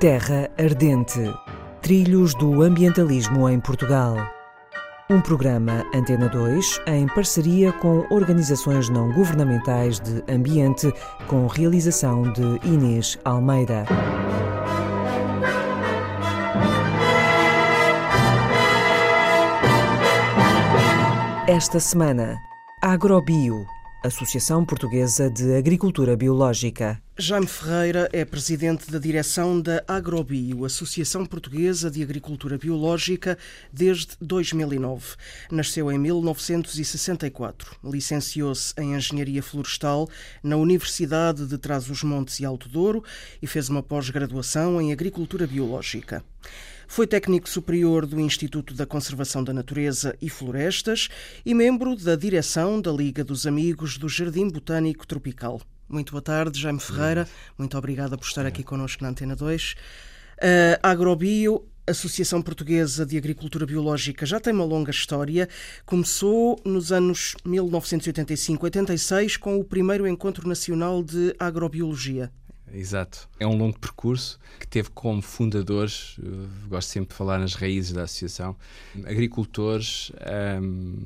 Terra Ardente Trilhos do Ambientalismo em Portugal. Um programa Antena 2 em parceria com organizações não governamentais de ambiente, com realização de Inês Almeida. Esta semana, Agrobio Associação Portuguesa de Agricultura Biológica. Jaime Ferreira é presidente da direção da Agrobio, Associação Portuguesa de Agricultura Biológica, desde 2009. Nasceu em 1964. Licenciou-se em Engenharia Florestal na Universidade de Trás-os-Montes e Alto Douro e fez uma pós-graduação em Agricultura Biológica. Foi técnico superior do Instituto da Conservação da Natureza e Florestas e membro da direção da Liga dos Amigos do Jardim Botânico Tropical. Muito boa tarde, Jaime Ferreira. Muito obrigada por estar aqui connosco na Antena 2. A Agrobio, Associação Portuguesa de Agricultura Biológica, já tem uma longa história. Começou nos anos 1985-86 com o primeiro Encontro Nacional de Agrobiologia. Exato. É um longo percurso que teve como fundadores, gosto sempre de falar nas raízes da associação, agricultores um,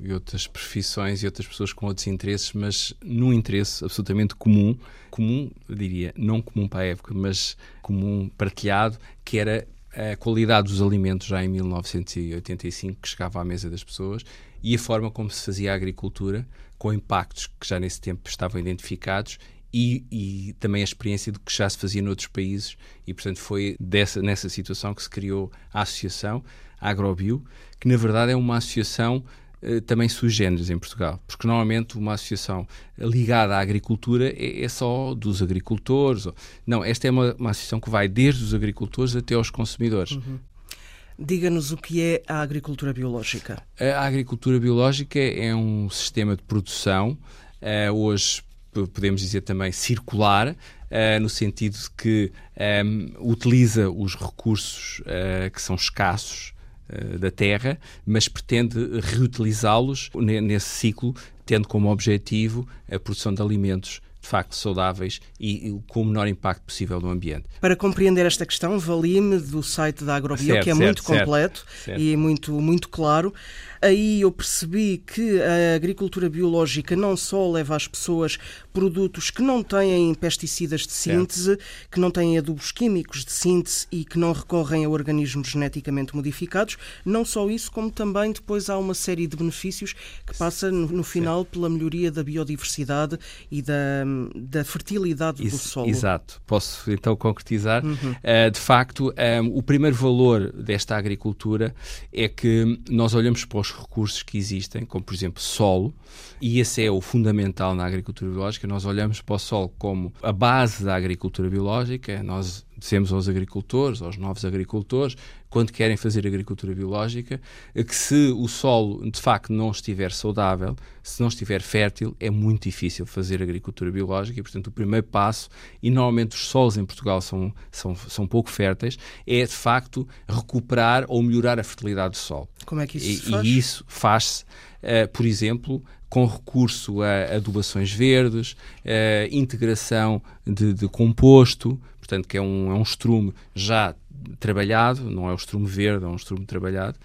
e outras profissões e outras pessoas com outros interesses, mas num interesse absolutamente comum, comum, diria, não comum para a época, mas comum partilhado, que era a qualidade dos alimentos já em 1985 que chegava à mesa das pessoas e a forma como se fazia a agricultura com impactos que já nesse tempo estavam identificados e, e, também a experiência do que já se fazia noutros países e, portanto, foi dessa, nessa situação que se criou a associação a Agrobio, que na verdade é uma associação eh, também sui generis em Portugal, porque normalmente uma associação ligada à agricultura é, é só dos agricultores. Ou, não, esta é uma, uma, associação que vai desde os agricultores até aos consumidores. Uhum. Diga-nos o que é a agricultura biológica. A agricultura biológica é um sistema de produção, uh, hoje podemos dizer também circular, uh, no sentido de que um, ehm, utiliza os recursos uh, que são escassos uh, da terra, mas pretende reutilizá-los nesse ciclo, tendo como objetivo a produção de alimentos de facto saudáveis e, e, com o menor impacto possível no ambiente. Para compreender esta questão, vali-me do site da Agrobio, certo, que é certo, muito completo certo, e muito, muito claro. Aí eu percebi que a agricultura biológica não só leva às pessoas produtos que não têm pesticidas de síntese, que não têm adubos químicos de síntese e que não recorrem a organismos geneticamente modificados, não só isso, como também depois há uma série de benefícios que passa no, no final pela melhoria da biodiversidade e da, da fertilidade isso, do solo. Exato. Posso então concretizar? Uhum. Uh, de facto, um, eh, o primeiro valor desta agricultura é que nós olhamos para os recursos que existem, como por exemplo solo, e esse é o fundamental na agricultura biológica. Nós olhamos para o solo como a base da agricultura biológica. Nós dizemos aos agricultores, aos novos agricultores, quando querem fazer agricultura biológica, que se o solo de facto não estiver saudável, se não estiver fértil, é muito difícil fazer agricultura biológica e, portanto, o primeiro passo, e normalmente os solos em Portugal são, são, são pouco férteis, é de facto recuperar ou melhorar a fertilidade do solo. Como é que isso e, se faz? E isso faz-se, uh, por exemplo, com recurso a adubações verdes, uh, integração de, de composto, portanto, que é um, é um estrume já trabalhado, não é o estrume verde, é um estrume trabalhado,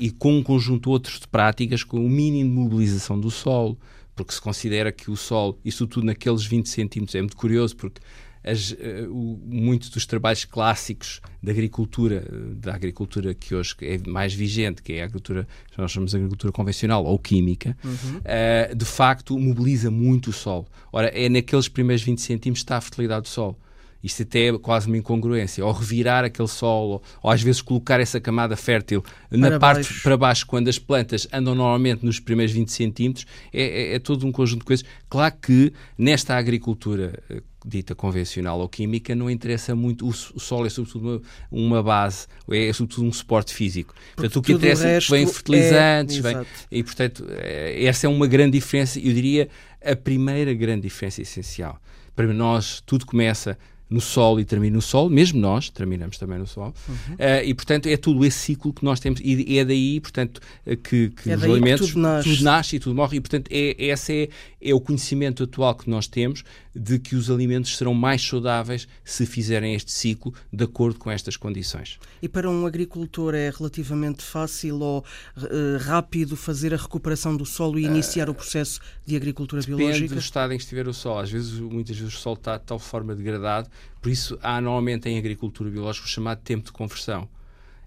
e com um conjunto outros de práticas com o mínimo de mobilização do solo, porque se considera que o solo, isso tudo naqueles 20 centímetros, é muito curioso, porque as, uh, o, muitos dos trabalhos clássicos da agricultura, da agricultura que hoje é mais vigente, que é a agricultura, nós chamamos de agricultura convencional ou química, uhum. uh, de facto mobiliza muito o solo. Ora, é naqueles primeiros 20 centímetros que está a fertilidade do solo. Isto até é quase uma incongruência. Ou revirar aquele solo, ou às vezes colocar essa camada fértil na para parte baixo. para baixo, quando as plantas andam normalmente nos primeiros 20 centímetros, é, é, é todo um conjunto de coisas. Claro que nesta agricultura eh, dita convencional ou química, não interessa muito. O, o solo é sobretudo uma, uma, base, é sobretudo um suporte físico. Porque portanto, o que interessa é que vem fertilizantes, é... vem, e portanto, eh, essa é uma grande diferença, eu diria a primeira grande diferença essencial. Para nós, tudo começa no solo e termina no solo, mesmo nós terminamos também no solo, uhum. uh, e portanto é tudo esse ciclo que nós temos, e é daí, portanto, que, que é os alimentos que tudo, nasce. tudo, nasce. e tudo morre, e portanto é, esse é, é o conhecimento atual que nós temos de que os alimentos serão mais saudáveis se fizerem este ciclo de acordo com estas condições. E para um agricultor é relativamente fácil ou uh, rápido fazer a recuperação do solo e iniciar uh, o processo de agricultura depende biológica? Depende do estado em que estiver o solo. Às vezes, muitas vezes o solo está de tal forma degradado, por isso há normalmente em agricultura biológica o chamado tempo de conversão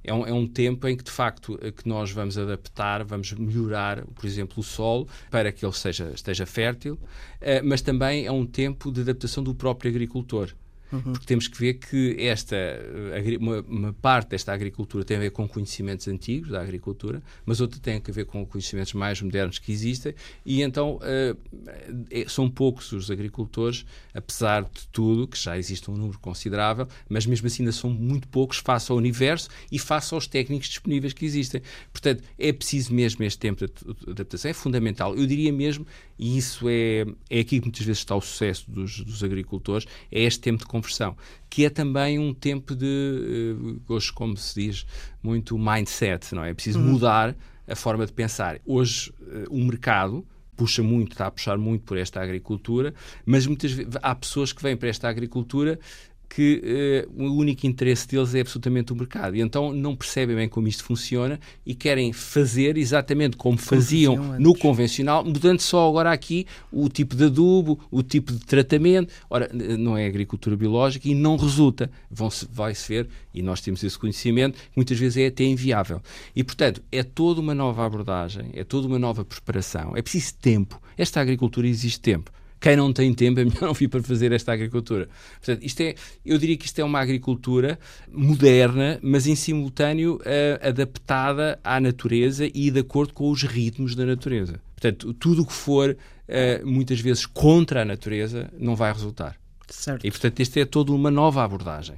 é um, é um tempo em que, de facto, eh, que nós vamos adaptar, vamos melhorar, por exemplo, o solo para que ele seja, esteja fértil, eh, mas também é um tempo de adaptação do próprio agricultor. Uhum. Porque temos que ver que esta, eh, uma, parte desta agricultura tem a ver com conhecimentos antigos da agricultura, mas outra tem a ver com conhecimentos mais modernos que existem, e então uh, são poucos os agricultores, apesar de tudo, que já existe um número considerável, mas mesmo assim ainda são muito poucos face ao universo e face aos técnicos disponíveis que existem. Portanto, é preciso mesmo este tempo de adaptação, é fundamental. Eu diria mesmo, e isso é, é aqui que muitas vezes está o sucesso dos, dos agricultores, é este tempo de conversão, que é também um tempo de, uh, hoje, como se diz, muito mindset, não é? É preciso uhum. mudar a forma de pensar. Hoje, uh, o mercado puxa muito, está a puxar muito por esta agricultura, mas muitas vezes há pessoas que vêm para esta agricultura que uh, o único interesse deles é absolutamente o mercado. E então não percebem bem como isto funciona e querem fazer exatamente como faziam no convencional, mudando só agora aqui o tipo de adubo, o tipo de tratamento. Ora, não é agricultura biológica e não resulta. Vai-se ver, e nós temos esse conhecimento, que muitas vezes é até inviável. E, portanto, é toda uma nova abordagem, é toda uma nova preparação. É preciso tempo. Esta agricultura existe tempo. Quem não tem tempo é melhor não vir para fazer esta agricultura. Portanto, isto é, eu diria que isto é uma agricultura moderna, mas em simultâneo uh, adaptada à natureza e de acordo com os ritmos da natureza. Portanto, tudo o que for uh, muitas vezes contra a natureza não vai resultar. Certo. E portanto, isto é toda uma nova abordagem.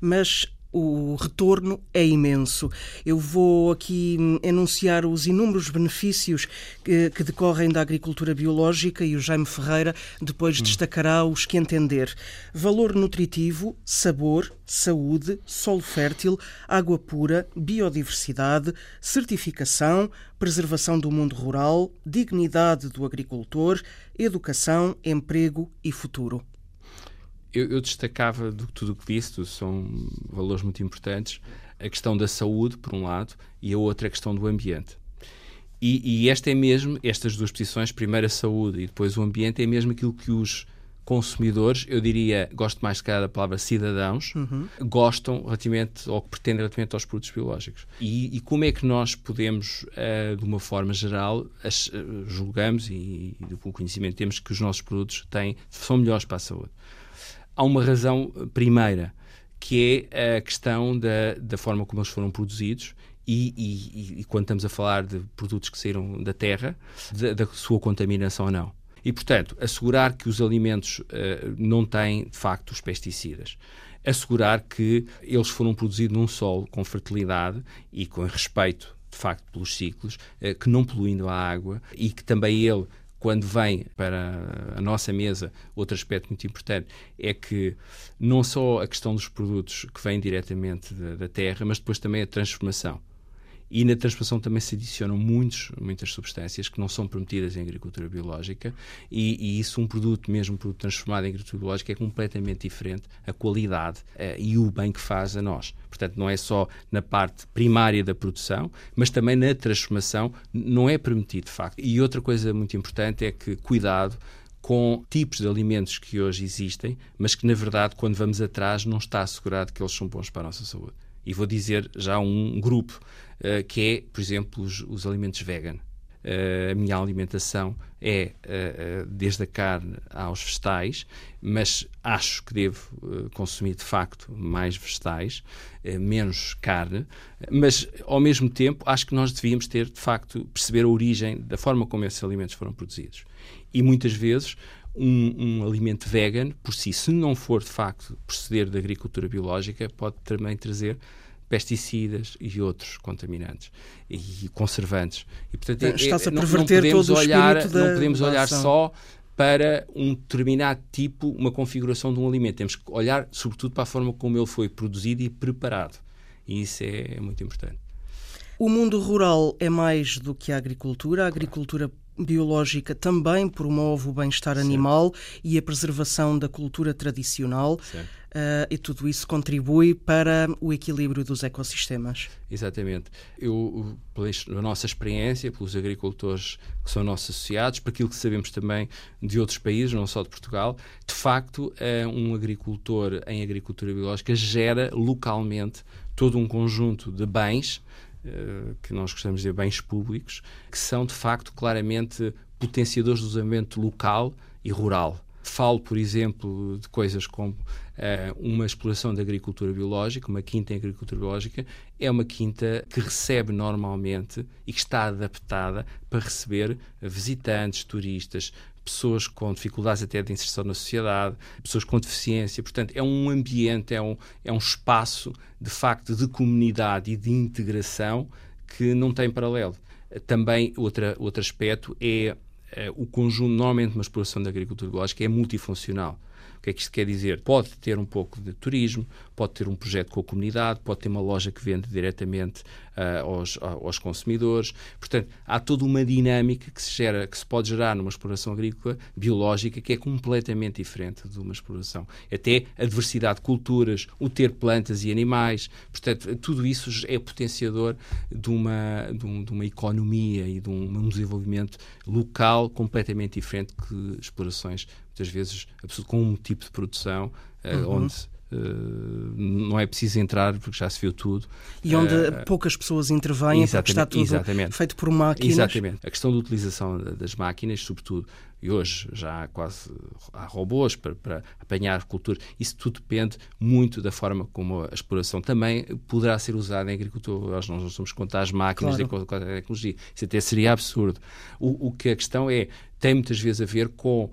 Mas o retorno é imenso. Eu vou aqui hum, enunciar os inúmeros benefícios que, que decorrem da agricultura biológica e o Jaime Ferreira depois hum. destacará os que entender. Valor nutritivo, sabor, saúde, solo fértil, água pura, biodiversidade, certificação, preservação do mundo rural, dignidade do agricultor, educação, emprego e futuro eu, eu destacava de tudo o que disse, são valores muito importantes, a questão da saúde, por um lado, e a outra a questão do ambiente. E, e, esta é mesmo, estas duas posições, primeiro a saúde e depois o ambiente, é mesmo aquilo que os consumidores, eu diria, gosto mais de cada da palavra cidadãos, uhum. gostam relativamente, ou que pretendem relativamente aos produtos biológicos. E, e como é que nós podemos, uh, de uma forma geral, as, uh, julgamos e, e do conhecimento temos que os nossos produtos têm, são melhores para a saúde? Há uma razão primeira, que é a questão da, da forma como eles foram produzidos e, e, e, quando estamos a falar de produtos que saíram da terra, da, da sua contaminação ou não. E, portanto, assegurar que os alimentos uh, não têm, de facto, os pesticidas. Assegurar que eles foram produzidos num solo com fertilidade e com respeito, de facto, pelos ciclos, uh, que não poluindo a água e que também ele quando vem para a nossa mesa, outro aspecto muito importante é que não só a questão dos produtos que vêm diretamente da, da terra, mas depois também a transformação. E na transformação também se adicionam muitos, muitas substâncias que não são permitidas em agricultura biológica e, e isso, um produto, mesmo um produto transformado em agricultura biológica, é completamente diferente a qualidade uh, e o bem que faz a nós. Portanto, não é só na parte primária da produção, mas também na transformação não é permitido, de facto. E outra coisa muito importante é que cuidado com tipos de alimentos que hoje existem, mas que na verdade, quando vamos atrás, não está assegurado que eles são bons para a nossa saúde. E vou dizer já um grupo uh, que é, por exemplo, os, os alimentos vegan. Uh, a minha alimentação é uh, desde a carne aos vegetais, mas acho que devo consumir de facto mais vegetais, menos carne, mas ao mesmo tempo acho que nós devíamos ter de facto perceber a origem da forma como esses alimentos foram produzidos. E muitas vezes um, um, alimento vegan, por si, se não for de facto proceder da agricultura biológica, pode também trazer pesticidas e outros contaminantes e conservantes. E, portanto, é, Está-se a perverter não, não todo o olhar, Não podemos olhar só para um determinado tipo, uma configuração de um alimento. Temos que olhar, sobretudo, para a forma como ele foi produzido e preparado. E isso é, é muito importante. O mundo rural é mais do que a agricultura. A agricultura biológica também promove o bem-estar animal e a preservação da cultura tradicional. Uh, e tudo isso contribui para o equilíbrio dos ecossistemas. Exatamente. Eu, pela nossa experiência, pelos agricultores que são nossos associados, por aquilo que sabemos também de outros países, não só de Portugal, de facto, uh, um agricultor em agricultura biológica gera localmente todo um conjunto de bens eh, que nós gostamos de dizer bens públicos, que são de facto claramente potenciadores do desenvolvimento local e rural. Falo, por exemplo, de coisas como uh, uma exploração da agricultura biológica, uma quinta em agricultura biológica, é uma quinta que recebe normalmente e que está adaptada para receber visitantes, turistas, pessoas com dificuldades até de inserção na sociedade, pessoas com deficiência. Portanto, é um ambiente, é um, é um espaço, de facto, de comunidade e de integração que não tem paralelo. Também, outra, outro aspecto é, é o conjunto, normalmente, uma exploração da agricultura biológica é multifuncional. O que é que isto quer dizer? Pode ter um pouco de turismo, pode ter um projeto com a comunidade, pode ter uma loja que vende diretamente uh, aos, aos, consumidores. Portanto, há toda uma dinâmica que se, gera, que se pode gerar numa exploração agrícola biológica que é completamente diferente de uma exploração. Até a diversidade de culturas, o ter plantas e animais. Portanto, tudo isso é potenciador de uma, de, um, de uma economia e de um, um desenvolvimento local completamente diferente que explorações muitas vezes com um tipo de produção uh, uhum. onde Uh, não é preciso entrar porque já se viu tudo. E onde uh, poucas pessoas intervêm porque está tudo exatamente. feito por máquinas. Exatamente. A questão da utilização das máquinas, sobretudo, e hoje já há quase há robôs para, para apanhar cultura. Isso tudo depende muito da forma como a exploração também poderá ser usada em agricultura. Nós não somos contar as máquinas claro. da tecnologia. Isso até seria absurdo. O, o que a questão é, tem muitas vezes a ver com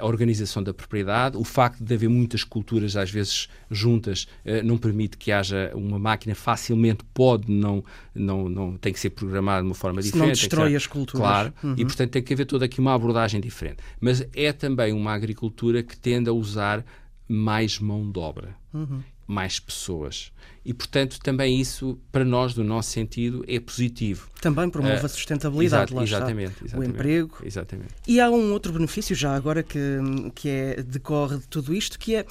a organização da propriedade, o facto de haver muitas culturas às vezes juntas eh, não permite que haja uma máquina facilmente pode não não não tem que ser programada de uma forma Se diferente. Não destrói ser, as culturas. Claro. Uhum. E portanto tem que haver toda aqui uma abordagem diferente. Mas é também uma agricultura que tende a usar mais mão de obra. Uhum mais pessoas. E, portanto, também isso, para nós, do nosso sentido, é positivo. Também promove uh, a sustentabilidade, lá exatamente. Exatamente, o emprego. Exatamente. E há um outro benefício, já agora, que, que é, decorre de tudo isto, que é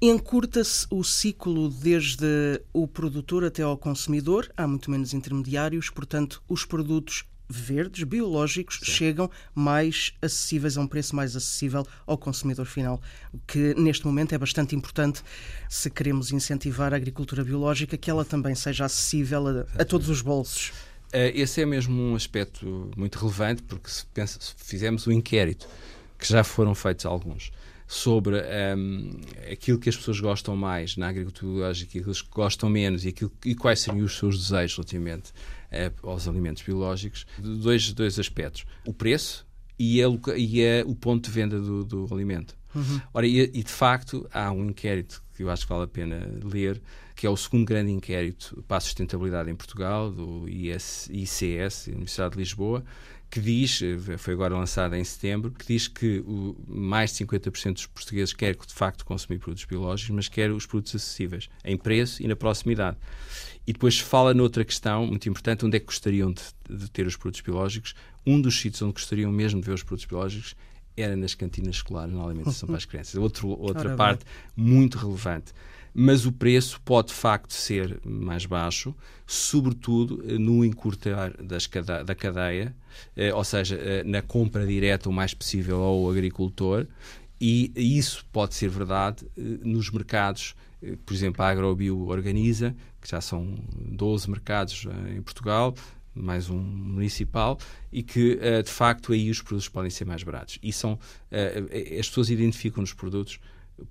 encurta-se o ciclo desde o produtor até ao consumidor, há muito menos intermediários, portanto, os produtos verdes, biológicos, Sim. chegam mais acessíveis a um preço mais acessível ao consumidor final, o que neste momento é bastante importante se queremos incentivar a agricultura biológica, que ela também seja acessível a, a todos os bolsos. Eh, esse é mesmo um aspecto muito relevante, porque se, pensa, se fizermos o um inquérito, que já foram feitos alguns, sobre um, aquilo que as pessoas gostam mais na agricultura biológica, aquilo que gostam menos e, aquilo, e quais seriam os seus desejos relativamente aos alimentos biológicos, dois, dois aspectos. O preço e, a, e a, o ponto de venda do, do alimento. Uhum. Ora, e, e, de facto há um inquérito que eu acho que vale a pena ler, que é o segundo grande inquérito para a sustentabilidade em Portugal, do IS, ICS, Universidade de Lisboa, que diz, foi agora lançada em setembro, que diz que o, mais de 50% dos portugueses quer de facto consumir produtos biológicos, mas quer os produtos acessíveis, em preço e na proximidade. E depois fala noutra questão muito importante, onde é que gostariam de, de ter os produtos biológicos. Um dos sítios onde gostariam mesmo de ver os produtos biológicos era nas cantinas escolares, na alimentação para as crianças. Outro, outra Ora, parte bem. muito relevante. Mas o preço pode, de facto, ser mais baixo, sobretudo eh, no encurtar das cade da cadeia, eh, ou seja, eh, na compra direta o mais possível ao agricultor, e isso pode ser verdade eh, nos mercados eh, por exemplo, a AgroBio organiza, que já são 12 mercados eh, em Portugal, mais um municipal, e que eh, de facto aí os produtos podem ser mais baratos. E são, as pessoas identificam nos produtos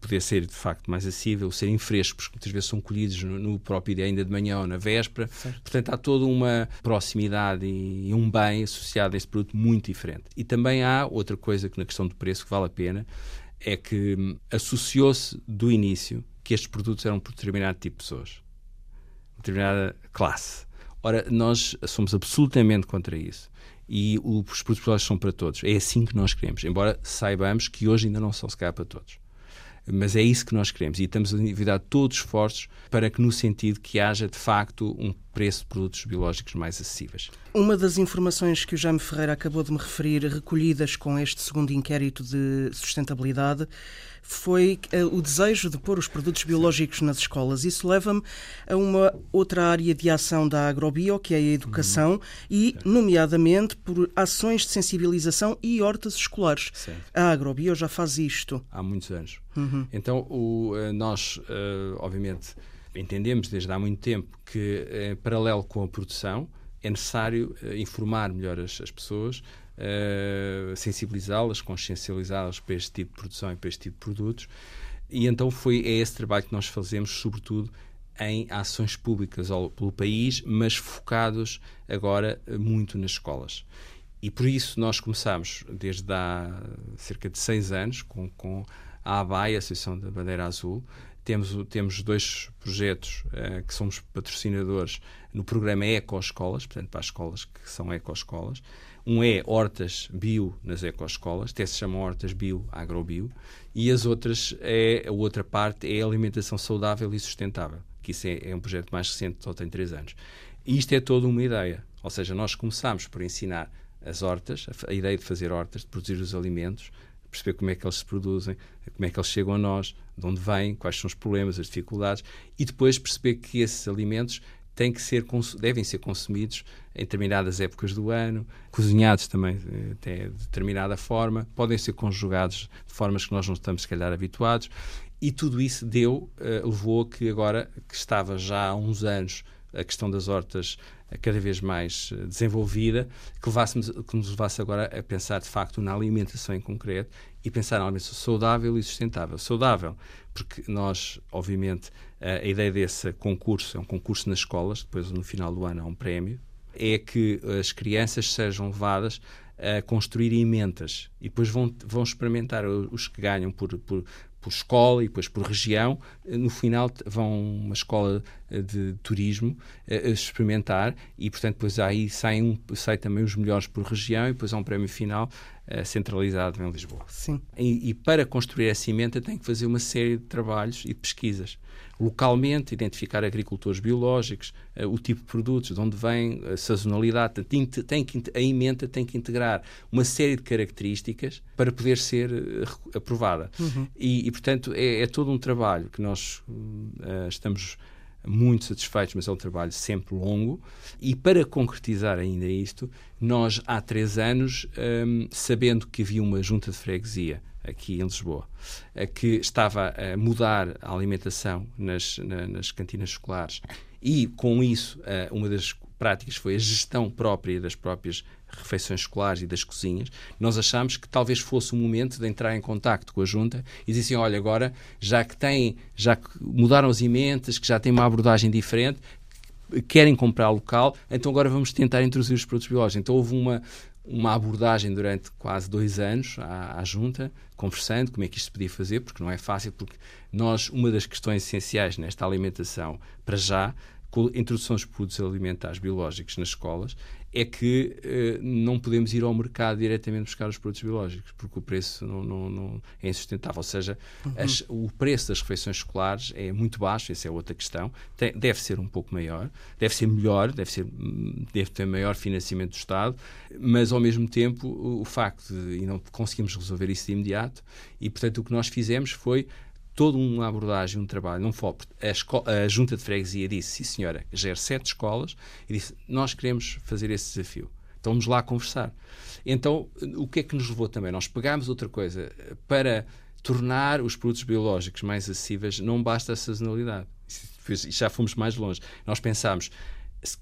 poder ser de facto mais acessível, serem frescos, porque muitas vezes são colhidos no, no, próprio dia, ainda de manhã ou na véspera. Certo. Portanto, há toda uma proximidade e, e, um bem associado a esse produto muito diferente. E também há outra coisa que na questão do preço que vale a pena, é que hum, associou-se do início que estes produtos eram por determinado tipo de pessoas, determinada classe. Ora, nós somos absolutamente contra isso. E os produtos biológicos são para todos. É assim que nós queremos, embora saibamos que hoje ainda não são sequer para todos. Mas é isso que nós queremos e estamos a envidar todos os esforços para que, no sentido que haja, de facto, um preço de produtos biológicos mais acessíveis. Uma das informações que o Jaime Ferreira acabou de me referir, recolhidas com este segundo inquérito de sustentabilidade, foi uh, o desejo de pôr os produtos biológicos nas escolas. Isso leva-me a uma outra área de ação da Agrobio, que é a educação, uhum. e, nomeadamente, por ações de sensibilização e hortas escolares. Certo. A Agrobio já faz isto. Há muitos anos. Uhum. Então, o, uh, nós, uh, obviamente, entendemos desde há muito tempo que, em paralelo com a produção, é necessário informar melhor as, as pessoas uh, sensibilizá-las, consciencializá-las para este tipo de produção e para este tipo de produtos. E então foi é esse trabalho que nós fazemos, sobretudo em ações públicas ao, pelo país, mas focados agora muito nas escolas. E por isso nós começamos desde há cerca de seis anos com, com a ABAI, a Associação da Bandeira Azul. Temos, temos dois projetos uh, que somos patrocinadores no programa Ecoescolas, portanto, para as escolas que são ecoescolas. Um é hortas bio nas ecoescolas, até se chamam hortas bio, agrobio, e as outras, é, a outra parte é alimentação saudável e sustentável, que isso é, é um projeto mais recente, só tem três anos. E isto é toda uma ideia, ou seja, nós começamos por ensinar as hortas, a, a ideia de fazer hortas, de produzir os alimentos, perceber como é que eles se produzem, como é que eles chegam a nós, de onde vêm, quais são os problemas, as dificuldades, e depois perceber que esses alimentos têm que ser, devem ser consumidos em determinadas épocas do ano, cozinhados também eh, de determinada forma, podem ser conjugados de formas que nós não estamos, se calhar, habituados. E tudo isso deu, uh, levou a que agora, que estava já há uns anos a questão das hortas cada vez mais eh, desenvolvida, que, que nos levasse agora a pensar de facto na alimentação em concreto e pensar na alimentação saudável e sustentável. Saudável, porque nós, obviamente, a ideia desse concurso é um concurso nas escolas, depois no final do ano há um prémio, é que as crianças sejam levadas a construir emendas e depois vão, vão experimentar os que ganham por, por, por escola e depois por região. No final vão uma escola eh, de turismo eh, a experimentar e, portanto, depois aí saem, saem também os melhores por região e depois há um prémio final centralizado em Lisboa. Sim. E, e, para construir essa emenda tem que fazer uma série de trabalhos e de pesquisas. Localmente, identificar agricultores biológicos, uh, o tipo de produtos, de onde vem, a sazonalidade. Tem, tem que, a emenda tem que integrar uma série de características para poder ser uh, aprovada. Uhum. E, e, portanto, é, é, todo um trabalho que nós estamos muito satisfeitos, mas é um trabalho sempre longo. E para concretizar ainda isto, nós há três anos, um, sabendo que havia uma junta de freguesia aqui em Lisboa, que estava a mudar a alimentação nas, na, nas cantinas escolares e, com isso, uma das práticas foi a gestão própria das próprias refeições escolares e das cozinhas, nós achámos que talvez fosse o momento de entrar em contacto com a Junta e dizer assim, olha, agora, já que têm, já que mudaram as emendas, que já têm uma abordagem diferente, querem comprar local, então agora vamos tentar introduzir os produtos biológicos. Então houve uma, uma abordagem durante quase dois anos à, à, Junta, conversando como é que isto podia fazer, porque não é fácil, porque nós, uma das questões essenciais nesta alimentação, para já, introdução dos produtos alimentares biológicos nas escolas, é que uh, não podemos ir ao mercado diretamente buscar os produtos biológicos, porque o preço não, não, não é insustentável. Ou seja, uhum. as, o preço das refeições escolares é muito baixo, essa é outra questão. Tem, deve ser um pouco maior, deve ser melhor, deve, ser, deve ter maior financiamento do Estado, mas ao mesmo tempo o, o facto de e não conseguimos resolver isso de imediato, e portanto o que nós fizemos foi toda uma abordagem, um trabalho, não foi a, a, junta de freguesia disse, sim senhora, gera sete escolas, e disse, nós queremos fazer esse desafio. Então vamos lá conversar. Então, o que é que nos levou também? Nós pegámos outra coisa, para tornar os produtos biológicos mais acessíveis, não basta a sazonalidade. Já fomos mais longe. Nós pensámos,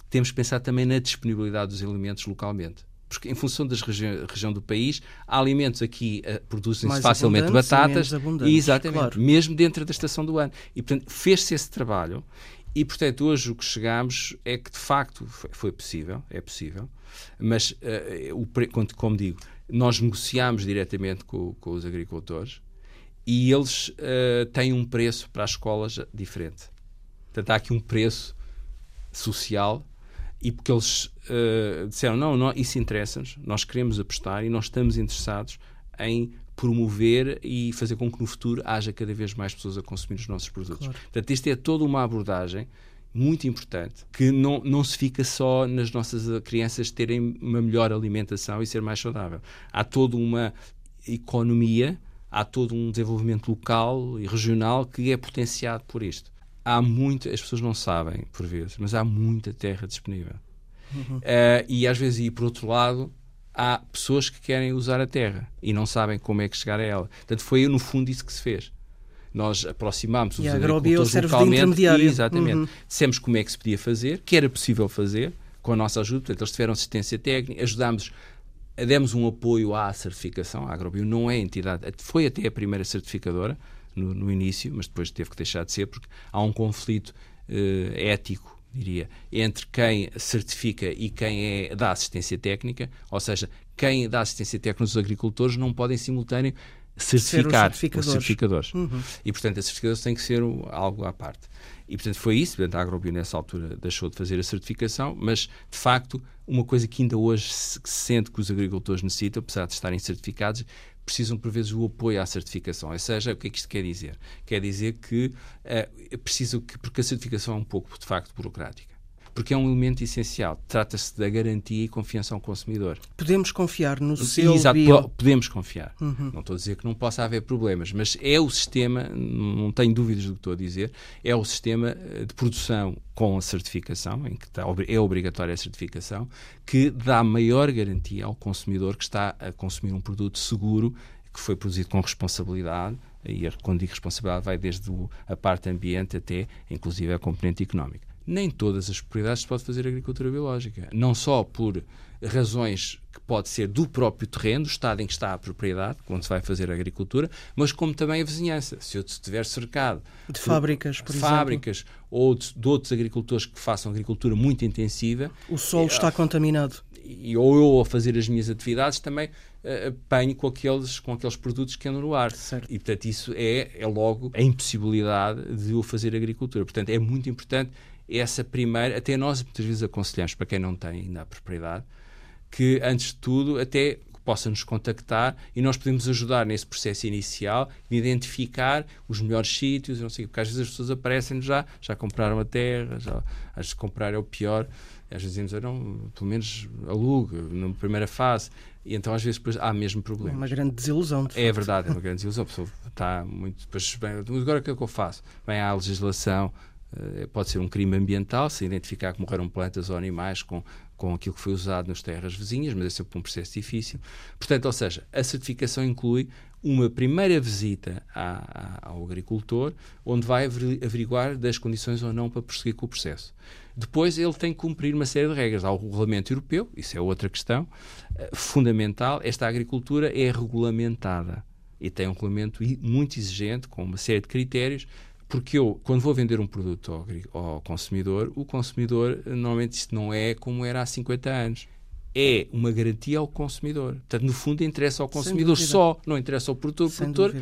temos que pensar também na disponibilidade dos alimentos localmente porque em função da regi região do país, há alimentos aqui uh, produzem-se facilmente batatas, e exatamente, claro. mesmo dentro da estação do ano. E portanto, fez-se esse trabalho. E, portanto, hoje o que chegamos é que, de facto, foi, possível, é possível, mas, uh, o, como digo, nós negociamos diretamente com, com os agricultores e eles uh, têm um preço para as escolas diferente. Portanto, há aqui um preço social e porque eles uh, disseram: não, não isso interessa-nos, nós queremos apostar e nós estamos interessados em promover e fazer com que no futuro haja cada vez mais pessoas a consumir os nossos produtos. Claro. Portanto, isto é toda uma abordagem muito importante que não, não se fica só nas nossas crianças terem uma melhor alimentação e ser mais saudável. Há toda uma economia, há todo um desenvolvimento local e regional que é potenciado por isto. Há muito, as pessoas não sabem por vezes, mas há muita terra disponível. Uhum. Uh, e às vezes, e por outro lado, há pessoas que querem usar a terra e não sabem como é que chegar a ela. Portanto, foi no fundo isso que se fez. Nós aproximámos os agricultores localmente. De exatamente. Uhum. Dissemos como é que se podia fazer, que era possível fazer, com a nossa ajuda. Portanto, eles tiveram assistência técnica, ajudámos demos um apoio à certificação. A Agrobio não é entidade, foi até a primeira certificadora no, no início, mas depois teve que deixar de ser porque há um conflito eh, ético, diria, entre quem certifica e quem é, dá assistência técnica, ou seja, quem dá assistência técnica nos agricultores não podem simultâneo certificar os certificadores. Os certificadores. Uhum. E, portanto, a certificadores tem que ser algo à parte. E, portanto, foi isso. Portanto, a Agrobio, nessa altura, deixou de fazer a certificação, mas, de facto, uma coisa que ainda hoje se sente que os agricultores necessitam, apesar de estarem certificados, precisam, por vezes, do apoio à certificação. Ou seja, o que é que isto quer dizer? Quer dizer que uh, preciso que, porque a certificação é um pouco, de facto, burocrática porque é um elemento essencial. Trata-se da garantia e confiança ao consumidor. Podemos confiar no seu Exato, bio... podemos confiar. Uhum. Não estou a dizer que não possa haver problemas, mas é o sistema, não tenho dúvidas do que estou a dizer, é o sistema eh, de produção com a certificação, em que é obrigatória a certificação, que dá maior garantia ao consumidor que está a consumir um produto seguro, que foi produzido com responsabilidade, e quando digo responsabilidade vai desde a parte ambiente até, inclusive, a componente económica nem todas as propriedades se pode fazer agricultura biológica. Não só por razões que pode ser do próprio terreno, do estado em que está a propriedade, quando se vai fazer a agricultura, mas como também a vizinhança. Se eu estiver cercado de fábricas, por fábricas exemplo. ou de, de, outros agricultores que façam agricultura muito intensiva, o solo está contaminado. E, ou eu a fazer as minhas atividades também uh, apanho com aqueles, com aqueles produtos que andam no ar. Certo. E portanto isso é, é logo a impossibilidade de eu fazer agricultura. Portanto é muito importante essa primeira, até nós muitas vezes aconselhamos para quem não tem ainda a propriedade, que antes de tudo até possa nos contactar e nós podemos ajudar nesse processo inicial de identificar os melhores sítios, não sei, porque às vezes as pessoas aparecem já, já compraram a terra, já, às vezes comprar é o pior, às vezes dizemos, não, pelo menos alugue na primeira fase, e então às vezes depois há mesmo problema. Uma grande desilusão. De é verdade, é uma grande desilusão, a pessoa está muito, depois, bem, agora o que é que eu faço? Bem, há a legislação, pode ser um crime ambiental, se identificar que morreram plantas ou animais com, com aquilo que foi usado nas terras vizinhas, mas é sempre um processo difícil. Portanto, ou seja, a certificação inclui uma primeira visita à, à, ao agricultor, onde vai averiguar das condições ou não para prosseguir com o processo. Depois ele tem que cumprir uma série de regras. Há o regulamento europeu, isso é outra questão uh, fundamental. Esta agricultura é regulamentada e tem um regulamento muito exigente, com uma série de critérios porque eu, quando vou vender um produto ao, ao consumidor, o consumidor, normalmente isto não é como era há 50 anos é uma garantia ao consumidor. Portanto, no fundo, interessa ao consumidor só, não interessa ao produtor. O produtor, uh,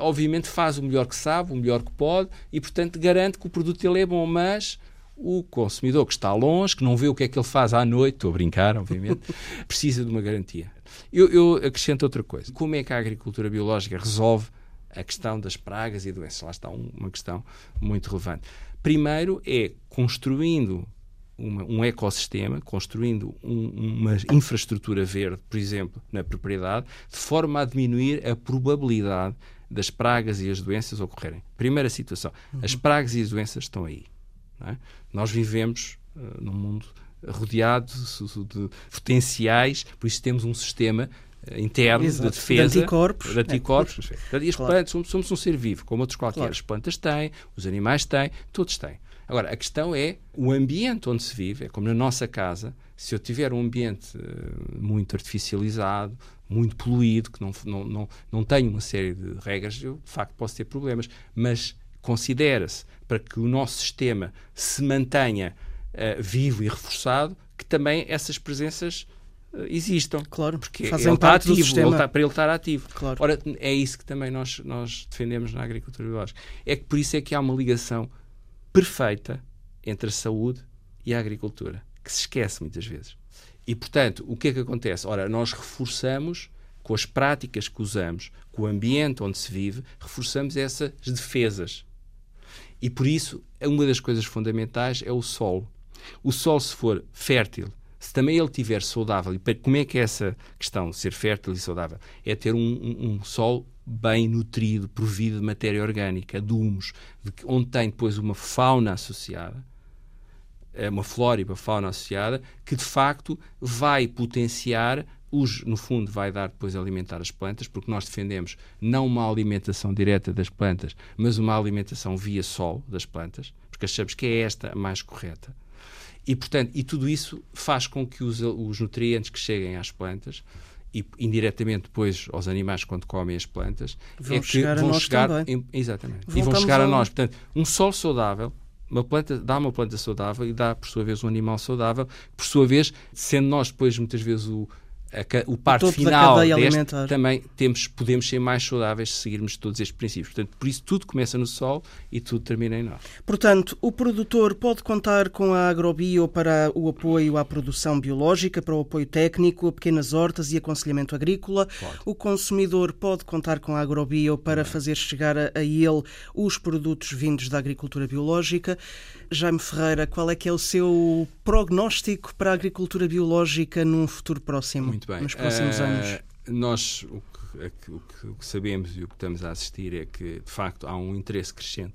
obviamente, faz o melhor que sabe, o melhor que pode e, portanto, garante que o produto dele é bom, mas o consumidor que está longe, que não vê o que é que ele faz à noite, estou a brincar, obviamente, precisa de uma garantia. Eu, eu acrescento outra coisa. Como é que a agricultura biológica resolve a questão das pragas e doenças. Lá está uma questão muito relevante. Primeiro é construindo uma, um ecossistema, construindo um, uma infraestrutura verde, por exemplo, na propriedade, de forma a diminuir a probabilidade das pragas e as doenças ocorrerem. Primeira situação, uhum. as pragas e as doenças estão aí. É? Nós vivemos uh, num mundo rodeado de, de potenciais, por isso temos um sistema interno Exato. de defesa de anticorpos, de anticorpos. É. E as claro. plantas, somos, somos, um ser vivo, como outros qualquer. Claro. As plantas têm, os animais têm, todos têm. Agora, a questão é o ambiente onde se vive, é como na nossa casa, se eu tiver um ambiente uh, muito artificializado, muito poluído, que não, não, não, não tenho uma série de regras, eu de facto posso ter problemas. Mas considera-se, para que o nosso sistema se mantenha uh, vivo e reforçado, que também essas presenças eh, existam. Claro, porque fazem ele está ativo, ele está, para ele estar ativo. Claro. Ora, é isso que também nós, nós defendemos na agricultura biológica. É que por isso é que há uma ligação perfeita entre a saúde e a agricultura. que se esquece muitas vezes. E, portanto, o que é que acontece? Ora, nós reforçamos com as práticas que usamos, com o ambiente onde se vive, reforçamos essas defesas. E por isso, uma das coisas fundamentais é o solo. O solo, se for fértil, se também ele estiver saudável, e como é que é essa questão de ser fértil e saudável? É ter um, um, um solo bem nutrido, provido de matéria orgânica, de humus, de, onde tem depois uma fauna associada, é uma flora e uma fauna associada, que de facto vai potenciar os, no fundo, vai dar depois a alimentar as plantas, porque nós defendemos não uma alimentação direta das plantas, mas uma alimentação via sol das plantas, porque achamos que é esta a mais correta. E, portanto, e tudo isso faz com que os, os nutrientes que cheguem às plantas e indiretamente depois aos animais quando comem as plantas vão é chegar vão a nós chegar também. exatamente e Voltamos vão chegar a ao- nós portanto um solo saudável uma planta dá uma planta saudável e dá por sua vez um animal saudável por sua vez sendo nós depois muitas vezes o o parte final deste, também temos, podemos ser mais saudáveis se seguirmos todos estes princípios. Portanto, por isso tudo começa no sol e tudo termina em nós. Portanto, o produtor pode contar com a Agrobio para o apoio à produção biológica, para o apoio técnico a pequenas hortas e aconselhamento agrícola. O consumidor pode contar com a Agrobio para fazer chegar a, a ele os produtos vindos da agricultura biológica. Jaime Ferreira, qual é que é o seu prognóstico para a agricultura biológica num futuro próximo, Muito bem. nos próximos Eh, anos? Nós o que, é que- o que- o que sabemos e o que estamos a assistir é que, de facto, há um interesse crescente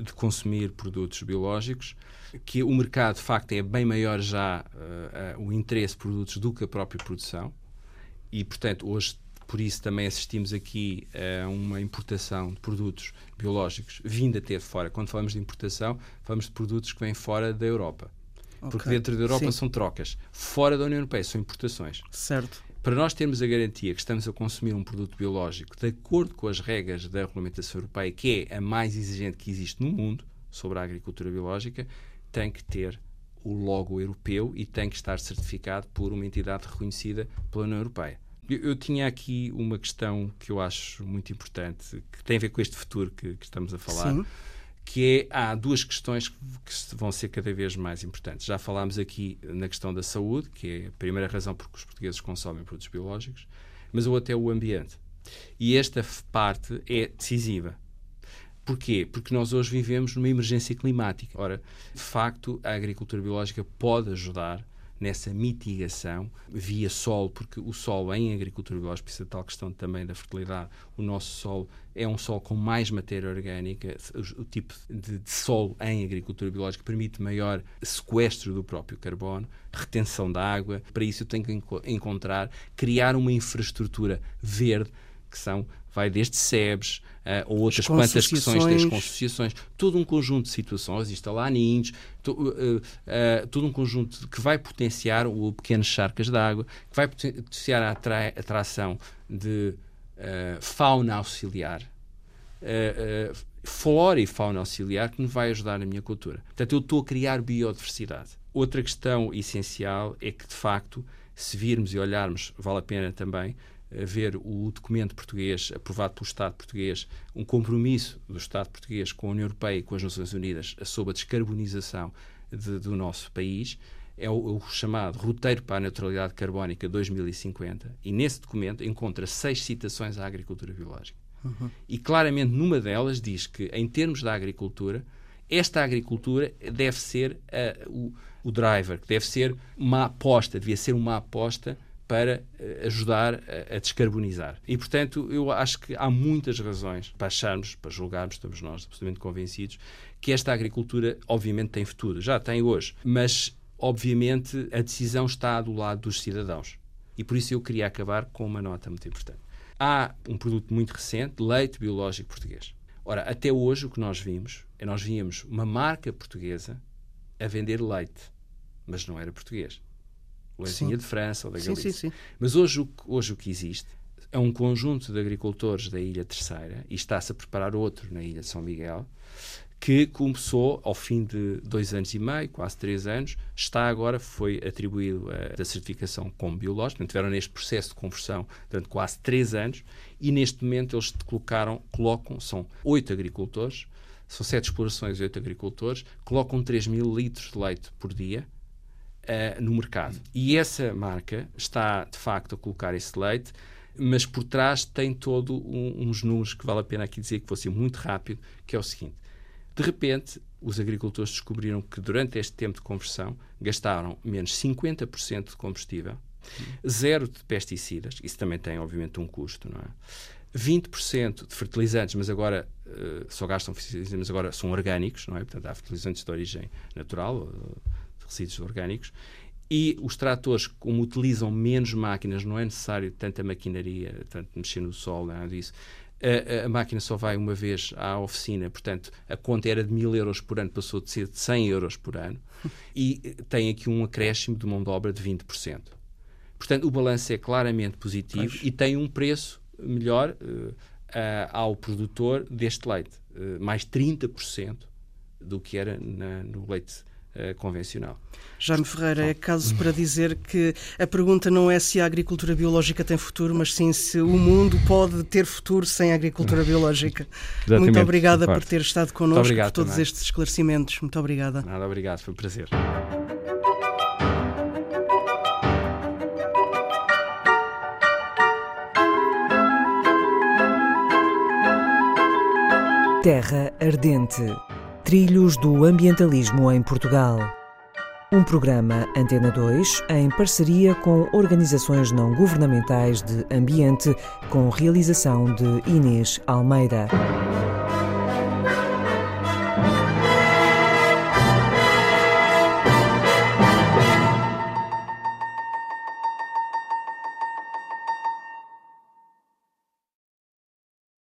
de consumir produtos biológicos, que o mercado, de facto, é bem maior já eh, eh, o interesse por produtos do que a própria produção e, portanto, hoje por isso também assistimos aqui a uma importação de produtos biológicos vindo até de fora. Quando falamos de importação, falamos de produtos que vêm fora da Europa. Porque Ok. dentro da Europa Sim. são trocas. Fora da União Europeia são importações. Certo. Para nós termos a garantia que estamos a consumir um produto biológico de acordo com as regras da regulamentação europeia, que é a mais exigente que existe no mundo sobre a agricultura biológica, tem que ter o logo europeu e tem que estar certificado por uma entidade reconhecida pela União Europeia. Eu, tinha aqui uma questão que eu acho muito importante, que tem a ver com este futuro que, que estamos a falar Sim. que é, há duas questões que vão ser cada vez mais importantes. Já falámos aqui na questão da saúde, que é a primeira razão por que os portugueses consomem produtos biológicos, mas a outra é o ambiente. E esta parte é decisiva. Porquê? Porque nós hoje vivemos numa emergência climática. Ora, de facto, a agricultura biológica pode ajudar nessa mitigação via solo, porque o solo em agricultura biológica, precisa tal questão também da fertilidade, o nosso solo é um solo com mais matéria orgânica, o, tipo de, de solo em agricultura biológica permite maior sequestro do próprio carbono, retenção da água, para isso eu tenho que enco- encontrar, criar uma infraestrutura verde, que são, vai desde sebes ah, ou outras As plantas que são estas associações, todo um conjunto de situações, instalar ninhos, to, uh, uh, todo um conjunto que vai potenciar o pequenas charcas de água, que vai poten- potenciar a atra- atração de uh, fauna auxiliar, uh, uh, flora e fauna auxiliar que me vai ajudar na minha cultura. Portanto, eu estou a criar biodiversidade. Outra questão essencial é que, de facto, se virmos e olharmos, vale a pena também eh, ver o documento português aprovado pelo Estado português, um compromisso do Estado português com a União Europeia e com as Nações Unidas sobre a descarbonização de- do nosso país, é o, o chamado Roteiro para a Neutralidade Carbónica 2050, e nesse documento encontra seis citações à agricultura biológica. E claramente numa delas diz que, em termos da agricultura, esta agricultura deve ser o, o driver, que deve ser uma aposta, devia ser uma aposta para eh, ajudar a, descarbonizar. E, portanto, eu acho que há muitas razões para acharmos, para julgarmos, estamos nós absolutamente convencidos, que esta agricultura, obviamente, tem futuro. Já tem hoje. Mas, obviamente, a decisão está do lado dos cidadãos. E por isso eu queria acabar com uma nota muito importante. Há um produto muito recente, leite biológico português. Ora, até hoje o que nós vimos é nós víamos uma marca portuguesa a vender leite, mas não era português. Sim. vinha de França ou da Galícia. sim, sim. Mas hoje o, que- hoje o que existe é um conjunto de agricultores da Ilha Terceira e está-se a preparar outro na Ilha de São Miguel que começou ao fim de dois anos e meio, quase três anos, está agora, foi atribuído a, a certificação como biológico, portanto, tiveram neste processo de conversão durante quase três anos e neste momento eles colocaram, colocam, são oito agricultores, são sete explorações e oito agricultores, colocam 3 mil litros de leite por dia uh, no mercado. E essa marca está, de facto, a colocar esse leite, mas por trás tem todo um, uns números que vale a pena aqui dizer que vou ser muito rápido, que é o seguinte. De repente, os agricultores descobriram que durante este tempo de conversão gastaram menos 50% de combustível, zero de pesticidas, isso também tem, obviamente, um custo, não é? 20% de fertilizantes, mas agora uh, só gastam fertilizantes, mas agora são orgânicos, não é? Portanto, há fertilizantes de origem natural, uh, resíduos orgânicos, e os tratores, como utilizam menos máquinas, não é necessário tanta maquinaria, tanto mexer no sol, nada disso. A, a, máquina só vai uma vez à oficina, portanto, a conta era de mil euros por ano, passou de ser de 100 euros por ano, e tem aqui um acréscimo de mão de obra de 20%. Portanto, o balanço é claramente positivo pois. e tem um preço melhor uh, ao produtor deste leite, uh, mais 30% do que era na, no leite convencional. Jaime Ferreira, é caso para dizer que a pergunta não é se a agricultura biológica tem futuro, mas sim se o mundo pode ter futuro sem a agricultura biológica. Exatamente, Muito obrigada por ter estado connosco, por todos também. estes esclarecimentos. Muito obrigada. Nada, obrigado, foi um prazer. Terra Ardente Trilhos do Ambientalismo em Portugal. Um programa Antena 2 em parceria com organizações não governamentais de ambiente, com realização de Inês Almeida.